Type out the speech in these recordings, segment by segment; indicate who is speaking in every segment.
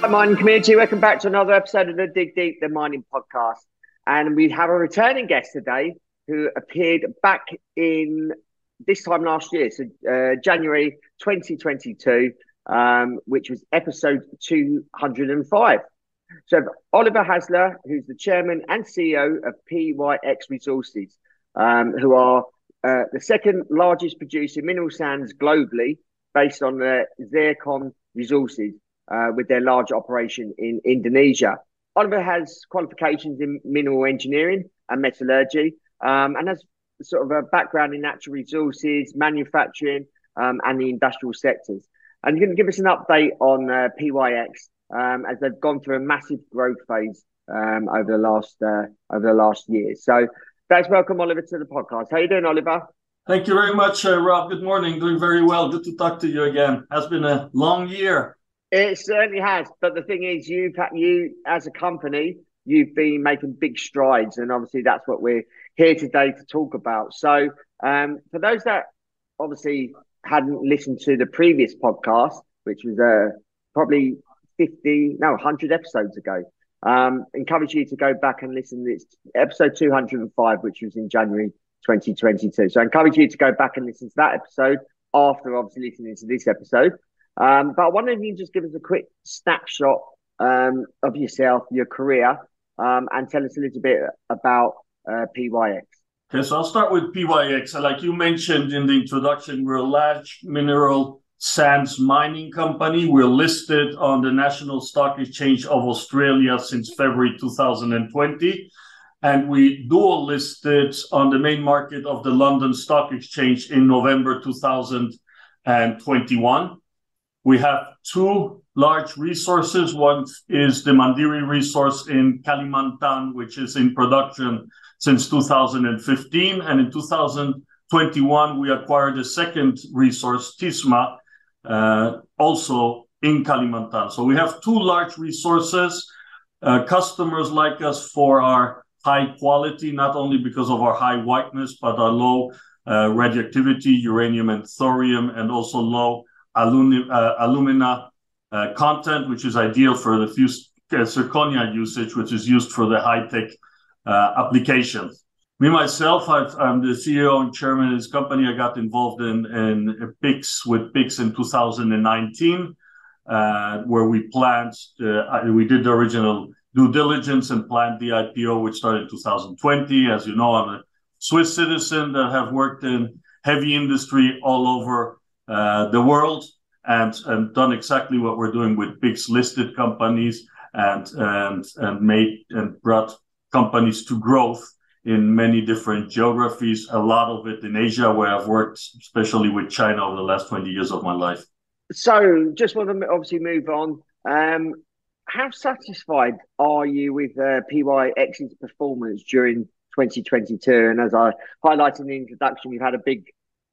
Speaker 1: Hi, mining community. Welcome back to another episode of the Dig Deep, the mining podcast. And we have a returning guest today who appeared back in this time last year, so uh, January 2022, um, which was episode 205. So Oliver Hasler, who's the chairman and CEO of PYX Resources, um, who are uh, the second largest producer of mineral sands globally, based on the zircon resources uh, with their large operation in Indonesia. Oliver has qualifications in mineral engineering and metallurgy um, and has sort of a background in natural resources, manufacturing, um, and the industrial sectors. And going to give us an update on uh, PYX um, as they've gone through a massive growth phase um, over the last uh, over the last year. So, thanks, welcome Oliver to the podcast. How you doing, Oliver?
Speaker 2: Thank you very much, uh, Rob. Good morning. Doing very well. Good to talk to you again. Has been a long year.
Speaker 1: It certainly has. But the thing is, had, you as a company, you've been making big strides, and obviously that's what we're here today to talk about. So, um, for those that obviously hadn't listened to the previous podcast, which was uh, probably 50, no, 100 episodes ago, um, encourage you to go back and listen to this episode 205, which was in January 2022. So, I encourage you to go back and listen to that episode after obviously listening to this episode. Um, but I wonder if you can just give us a quick snapshot um, of yourself, your career, um, and tell us a little bit about uh, PYX.
Speaker 2: Okay, so I'll start with PYX. Like you mentioned in the introduction, we're a large mineral sands mining company. We're listed on the National Stock Exchange of Australia since February 2020. And we dual listed on the main market of the London Stock Exchange in November 2021. We have two large resources. One is the Mandiri resource in Kalimantan, which is in production since 2015. And in 2021, we acquired a second resource, Tisma, uh, also in Kalimantan. So we have two large resources. Uh, customers like us for our high quality, not only because of our high whiteness, but our low uh, radioactivity, uranium and thorium, and also low uh, alumina uh, content, which is ideal for the fused uh, zirconia usage, which is used for the high-tech applications. Me, myself, i am the CEO and chairman of this company. I got involved in, in PYX with PYX in 2019, uh, where we planned, uh, we did the original due diligence and planned the IPO, which started in 2020. As you know, I'm a Swiss citizen that have worked in heavy industry all over uh, the world and, and done exactly what we're doing with big listed companies and, and, and made and brought companies to growth in many different geographies, a lot of it in Asia, where I've worked, especially with China over the last 20 years of my life.
Speaker 1: So, just want to obviously move on. Um, how satisfied are you with uh, PYX's performance during 2022? And as I highlighted in the introduction, you've had a big,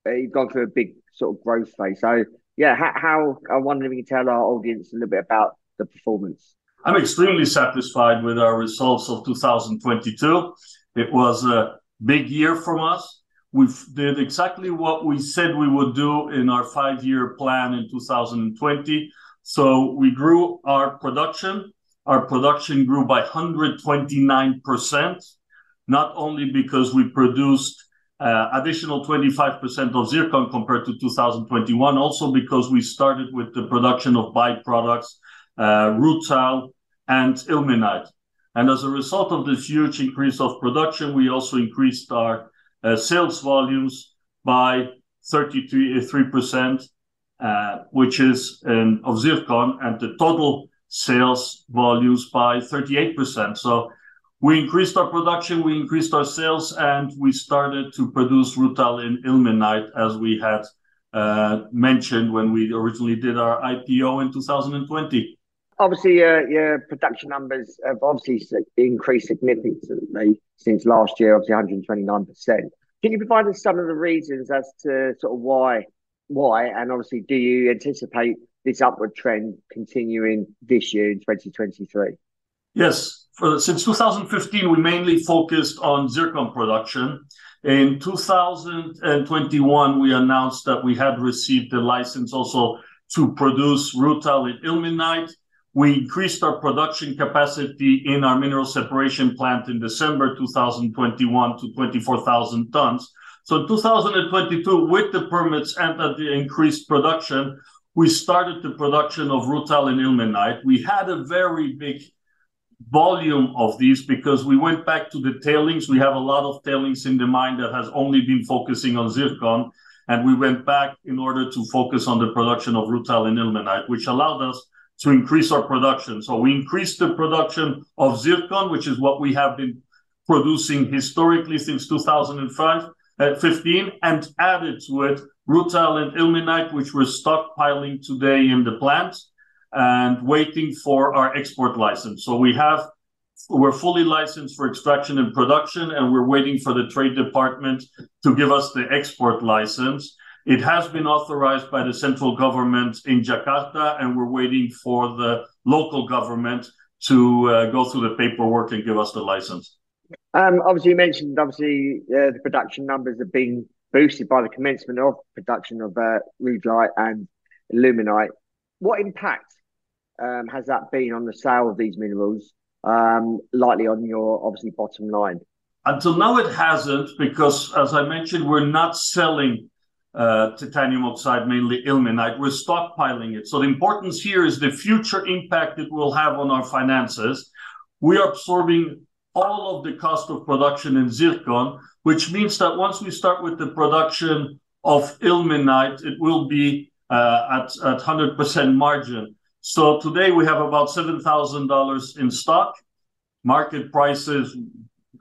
Speaker 1: you've gone through a big sort of growth phase. So yeah, how, how I wonder if you can tell our audience a little bit about the performance.
Speaker 2: I'm extremely satisfied with our results of 2022. It was a big year from us. We did exactly what we said we would do in our five-year plan in 2020. So we grew our production. Our production grew by 129%, not only because we produced additional 25% of zircon compared to 2021, also because we started with the production of byproducts, uh, rutile, and ilmenite. And as a result of this huge increase of production, we also increased our uh, sales volumes by 33%, uh, which is um, of zircon, and the total sales volumes by 38%. We increased our production, we increased our sales, and we started to produce rutile in ilmenite as we had uh, mentioned when we originally did our IPO in 2020.
Speaker 1: Obviously, uh, your production numbers have obviously increased significantly since last year, obviously 129%. Can you provide us some of the reasons as to sort of why, why, and obviously, do you anticipate this upward trend continuing this year in 2023?
Speaker 2: Yes. Since 2015, we mainly focused on zircon production. In 2021, we announced that we had received a license also to produce rutile and ilmenite. We increased our production capacity in our mineral separation plant in December 2021 to 24,000 tons. So in 2022, with the permits and the increased production, we started the production of rutile and ilmenite. We had a very big volume of these because we went back to the tailings. We have a lot of tailings in the mine that has only been focusing on zircon, and we went back in order to focus on the production of rutile and ilmenite, which allowed us to increase our production. So we increased the production of zircon, which is what we have been producing historically since 2005, uh, 15, and added to it rutile and ilmenite, which we're stockpiling today in the plant and waiting for our export license. So we're fully licensed for extraction and production, and we're waiting for the Trade Department to give us the export license. It has been authorized by the central government in Jakarta, and we're waiting for the local government to uh, go through the paperwork and give us the license.
Speaker 1: Um, obviously, you mentioned obviously uh, the production numbers have been boosted by the commencement of production of uh, rutile and ilmenite. What impact Um, has that been on the sale of these minerals, um, likely on your obviously bottom line?
Speaker 2: Until now, it hasn't, because as I mentioned, we're not selling uh, titanium oxide, mainly ilmenite. We're stockpiling it. So the importance here is the future impact it will have on our finances. We are absorbing all of the cost of production in zircon, which means that once we start with the production of ilmenite, it will be uh, at 100% margin. So today we have about $7,000 in stock. Market prices,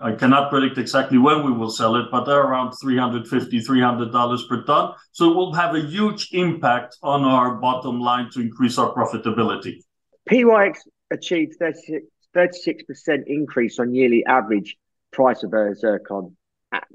Speaker 2: I cannot predict exactly when we will sell it, but they're around $350-$300 per ton. So it will have a huge impact on our bottom line to increase our profitability.
Speaker 1: PYX achieved 36% increase on yearly average price of zircon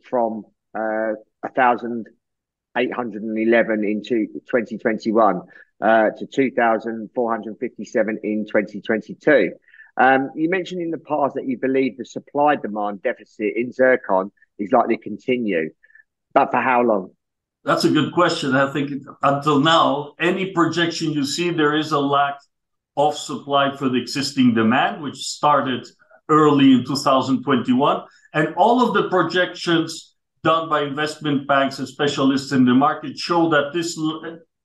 Speaker 1: from uh, 1,811 in 2021 Uh, to 2,457 in 2022. Um, you mentioned in the past that you believe the supply-demand deficit in zircon is likely to continue, but for how long?
Speaker 2: That's a good question. I think until now, any projection you see, there is a lack of supply for the existing demand, which started early in 2021. And all of the projections done by investment banks and specialists in the market show that this,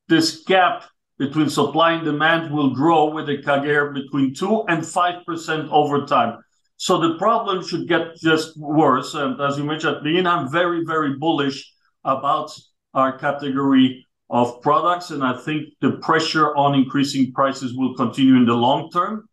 Speaker 2: this gap between supply and demand will grow with a CAGR between 2 and 5% over time. So the problem should get just worse. And as you mentioned, being I'm very, very bullish about our category of products, and I think the pressure on increasing prices will continue in the long term.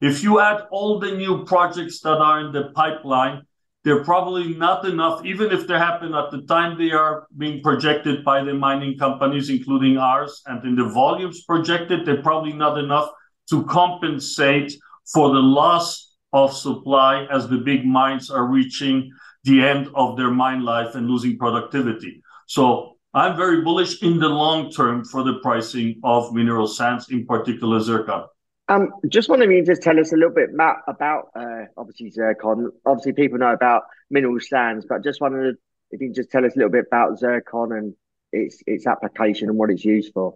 Speaker 2: If you add all the new projects that are in the pipeline, they're probably not enough, even if they happen at the time they are being projected by the mining companies, including ours, and in the volumes projected, they're probably not enough to compensate for the loss of supply as the big mines are reaching the end of their mine life and losing productivity. So I'm very bullish in the long term for the pricing of mineral sands, in particular zircon.
Speaker 1: Um, just wondering if you just tell us a little bit about uh, obviously zircon. Obviously, people know about mineral sands, but just wondering if you can just tell us a little bit about zircon and its its application and what it's used for.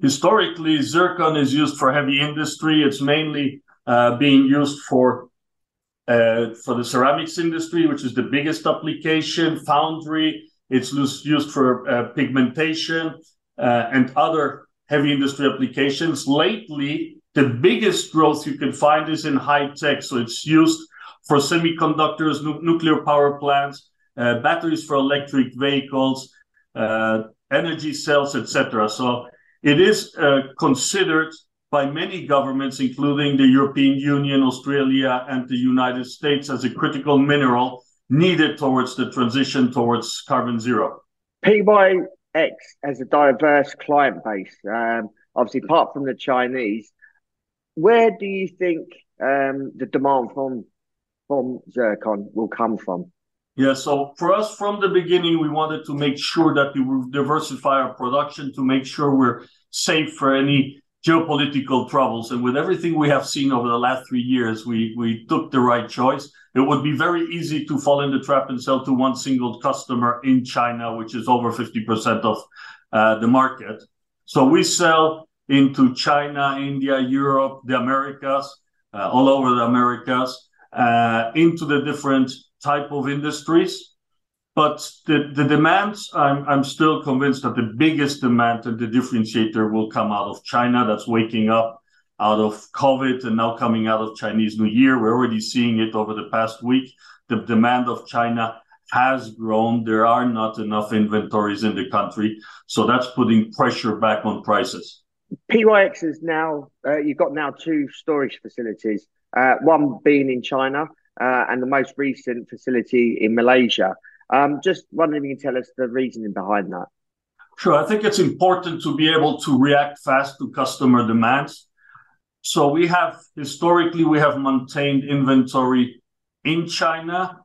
Speaker 2: Historically, zircon is used for heavy industry. It's mainly uh, being used uh, for the ceramics industry, which is the biggest application, foundry. It's used for pigmentation and other heavy industry applications. Lately, the biggest growth you can find is in high tech. So it's used for semiconductors, nuclear power plants, uh, batteries for electric vehicles, uh, energy cells, etc. So it is uh, considered by many governments, including the European Union, Australia, and the United States, as a critical mineral needed towards the transition towards carbon zero.
Speaker 1: PYX has a diverse client base. Um, obviously, apart from the Chinese, where do you think um, the demand from from zircon will come from?
Speaker 2: Yeah, so for us from the beginning, we wanted to make sure that we diversify our production to make sure we're safe for any geopolitical troubles. And with everything we have seen over the last three years, we we took the right choice. It would be very easy to fall in the trap and sell to one single customer in China, which is over 50% of uh, the market. So we sell into China, India, Europe, the Americas, uh, all over the Americas, uh, into the different type of industries. But the, the demand, I'm, I'm still convinced that the biggest demand and the differentiator will come out of China. That's waking up out of COVID and now coming out of Chinese New Year. We're already seeing it over the past week. The demand of China has grown. There are not enough inventories in the country. So that's putting pressure back on prices.
Speaker 1: PYX is now, uh, you've got now two storage facilities, uh, one being in China uh, and the most recent facility in Malaysia. Um, just wondering if you can tell us the reasoning behind that.
Speaker 2: Sure. I think it's important to be able to react fast to customer demands. So we have historically we have maintained inventory in China.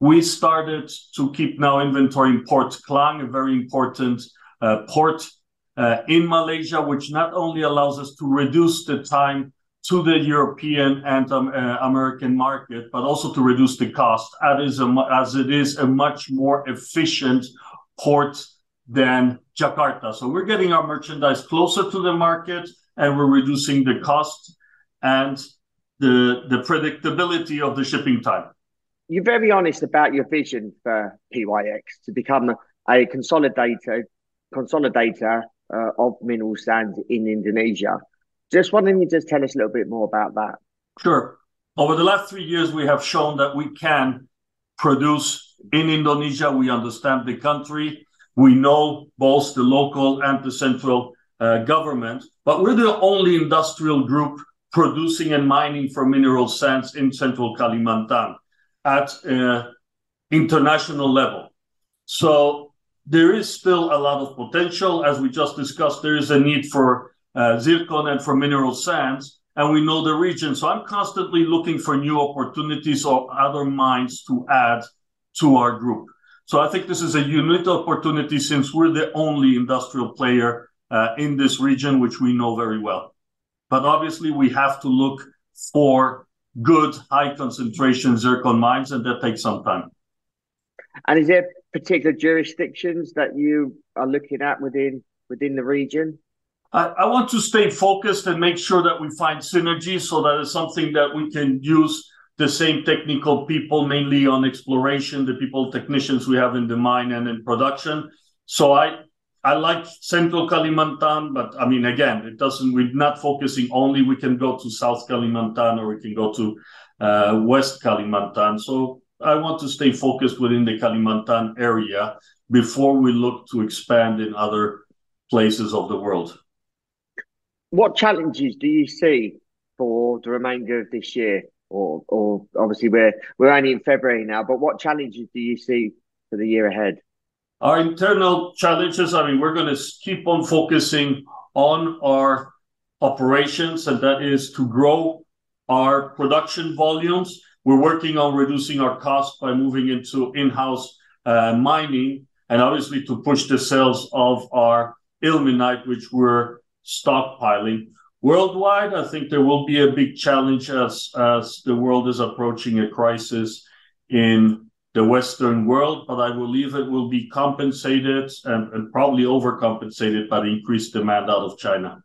Speaker 2: We started to keep now inventory in Port Klang, a very important uh, port in Malaysia, which not only allows us to reduce the time to the European and um, uh, American market, but also to reduce the cost, as it is a much more efficient port than Jakarta. So we're getting our merchandise closer to the market, and we're reducing the cost and the the predictability of the shipping time.
Speaker 1: You're very honest about your vision for PYX to become a consolidator consolidator uh, of mineral sands in Indonesia. Just wondering you just tell us a little bit more about that.
Speaker 2: Sure. Over the last three years, we have shown that we can produce in Indonesia. We understand the country. We know both the local and the central uh, government, but we're the only industrial group producing and mining for mineral sands in central Kalimantan at uh, international level. So there is still a lot of potential. As we just discussed, there is a need for uh, zircon and for mineral sands, and we know the region. So I'm constantly looking for new opportunities or other mines to add to our group. So I think this is a unique opportunity since we're the only industrial player uh, in this region, which we know very well. But obviously, we have to look for good high concentration zircon mines, and that takes some time.
Speaker 1: And is there particular jurisdictions that you are looking at within within the region?
Speaker 2: I, I want to stay focused and make sure that we find synergy so that it's something that we can use the same technical people, mainly on exploration, the people, technicians we have in the mine and in production. So I I like Central Kalimantan, but I mean, again, it doesn't. We're not focusing only. We can go to South Kalimantan or we can go to uh, West Kalimantan. So I want to stay focused within the Kalimantan area before we look to expand in other places of the world.
Speaker 1: What challenges do you see for the remainder of this year? Or, or obviously we're we're only in February now, but what challenges do you see for the year ahead?
Speaker 2: Our internal challenges, I mean, we're going to keep on focusing on our operations, and that is to grow our production volumes. We're working on reducing our costs by moving into in-house uh, mining, and obviously to push the sales of our ilmenite, which we're stockpiling. Worldwide, I think there will be a big challenge as the world is approaching a crisis in the Western world, but I believe it will be compensated and, and probably overcompensated by the increased demand out of China.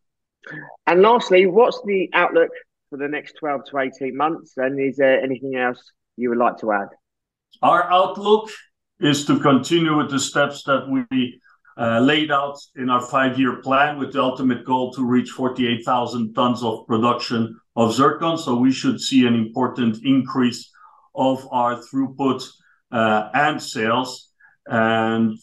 Speaker 1: And lastly, what's the outlook for the next 12 to 18 months? And is there anything else you would like to add?
Speaker 2: Our outlook is to continue with the steps that we uh, laid out in our five year plan with the ultimate goal to reach 48,000 tons of production of zircon. So we should see an important increase of our throughput uh, and sales. And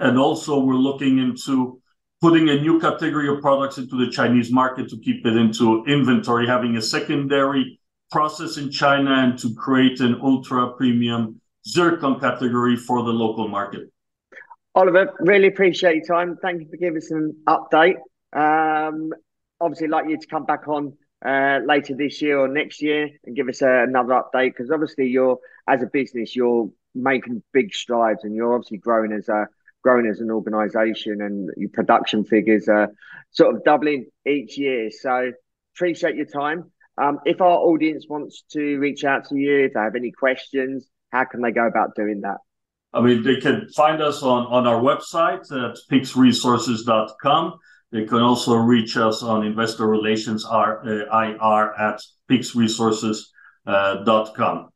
Speaker 2: also, we're looking into putting a new category of products into the Chinese market to keep it into inventory, having a secondary process in China, and to create an ultra-premium zircon category for the local market.
Speaker 1: Oliver, really appreciate your time. Thank you for giving us an update. Um, obviously, like you to come back on uh, later this year or next year and give us a, another update because obviously you're as a business you're making big strides and you're obviously growing as a growing as an organization and your production figures are sort of doubling each year so appreciate your time um, if our audience wants to reach out to you if they have any questions how can they go about doing that
Speaker 2: I mean, they can find us on, on our website at pyxresources.com. They can also reach us on investor relations uh, IR at pyxresources.com.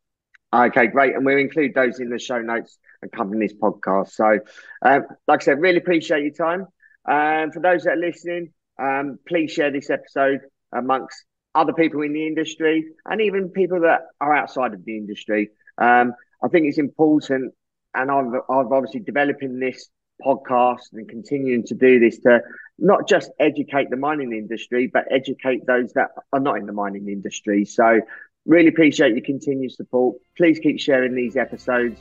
Speaker 1: Uh, okay, great. And we'll include those in the show notes accompanying this podcast. So, um, like I said, really appreciate your time. Um, for those that are listening, um, please share this episode amongst other people in the industry and even people that are outside of the industry. Um, I think it's important, and I've, I've obviously developing this podcast and continuing to do this to not just educate the mining industry, but educate those that are not in the mining industry. So, really appreciate your continued support. Please keep sharing these episodes.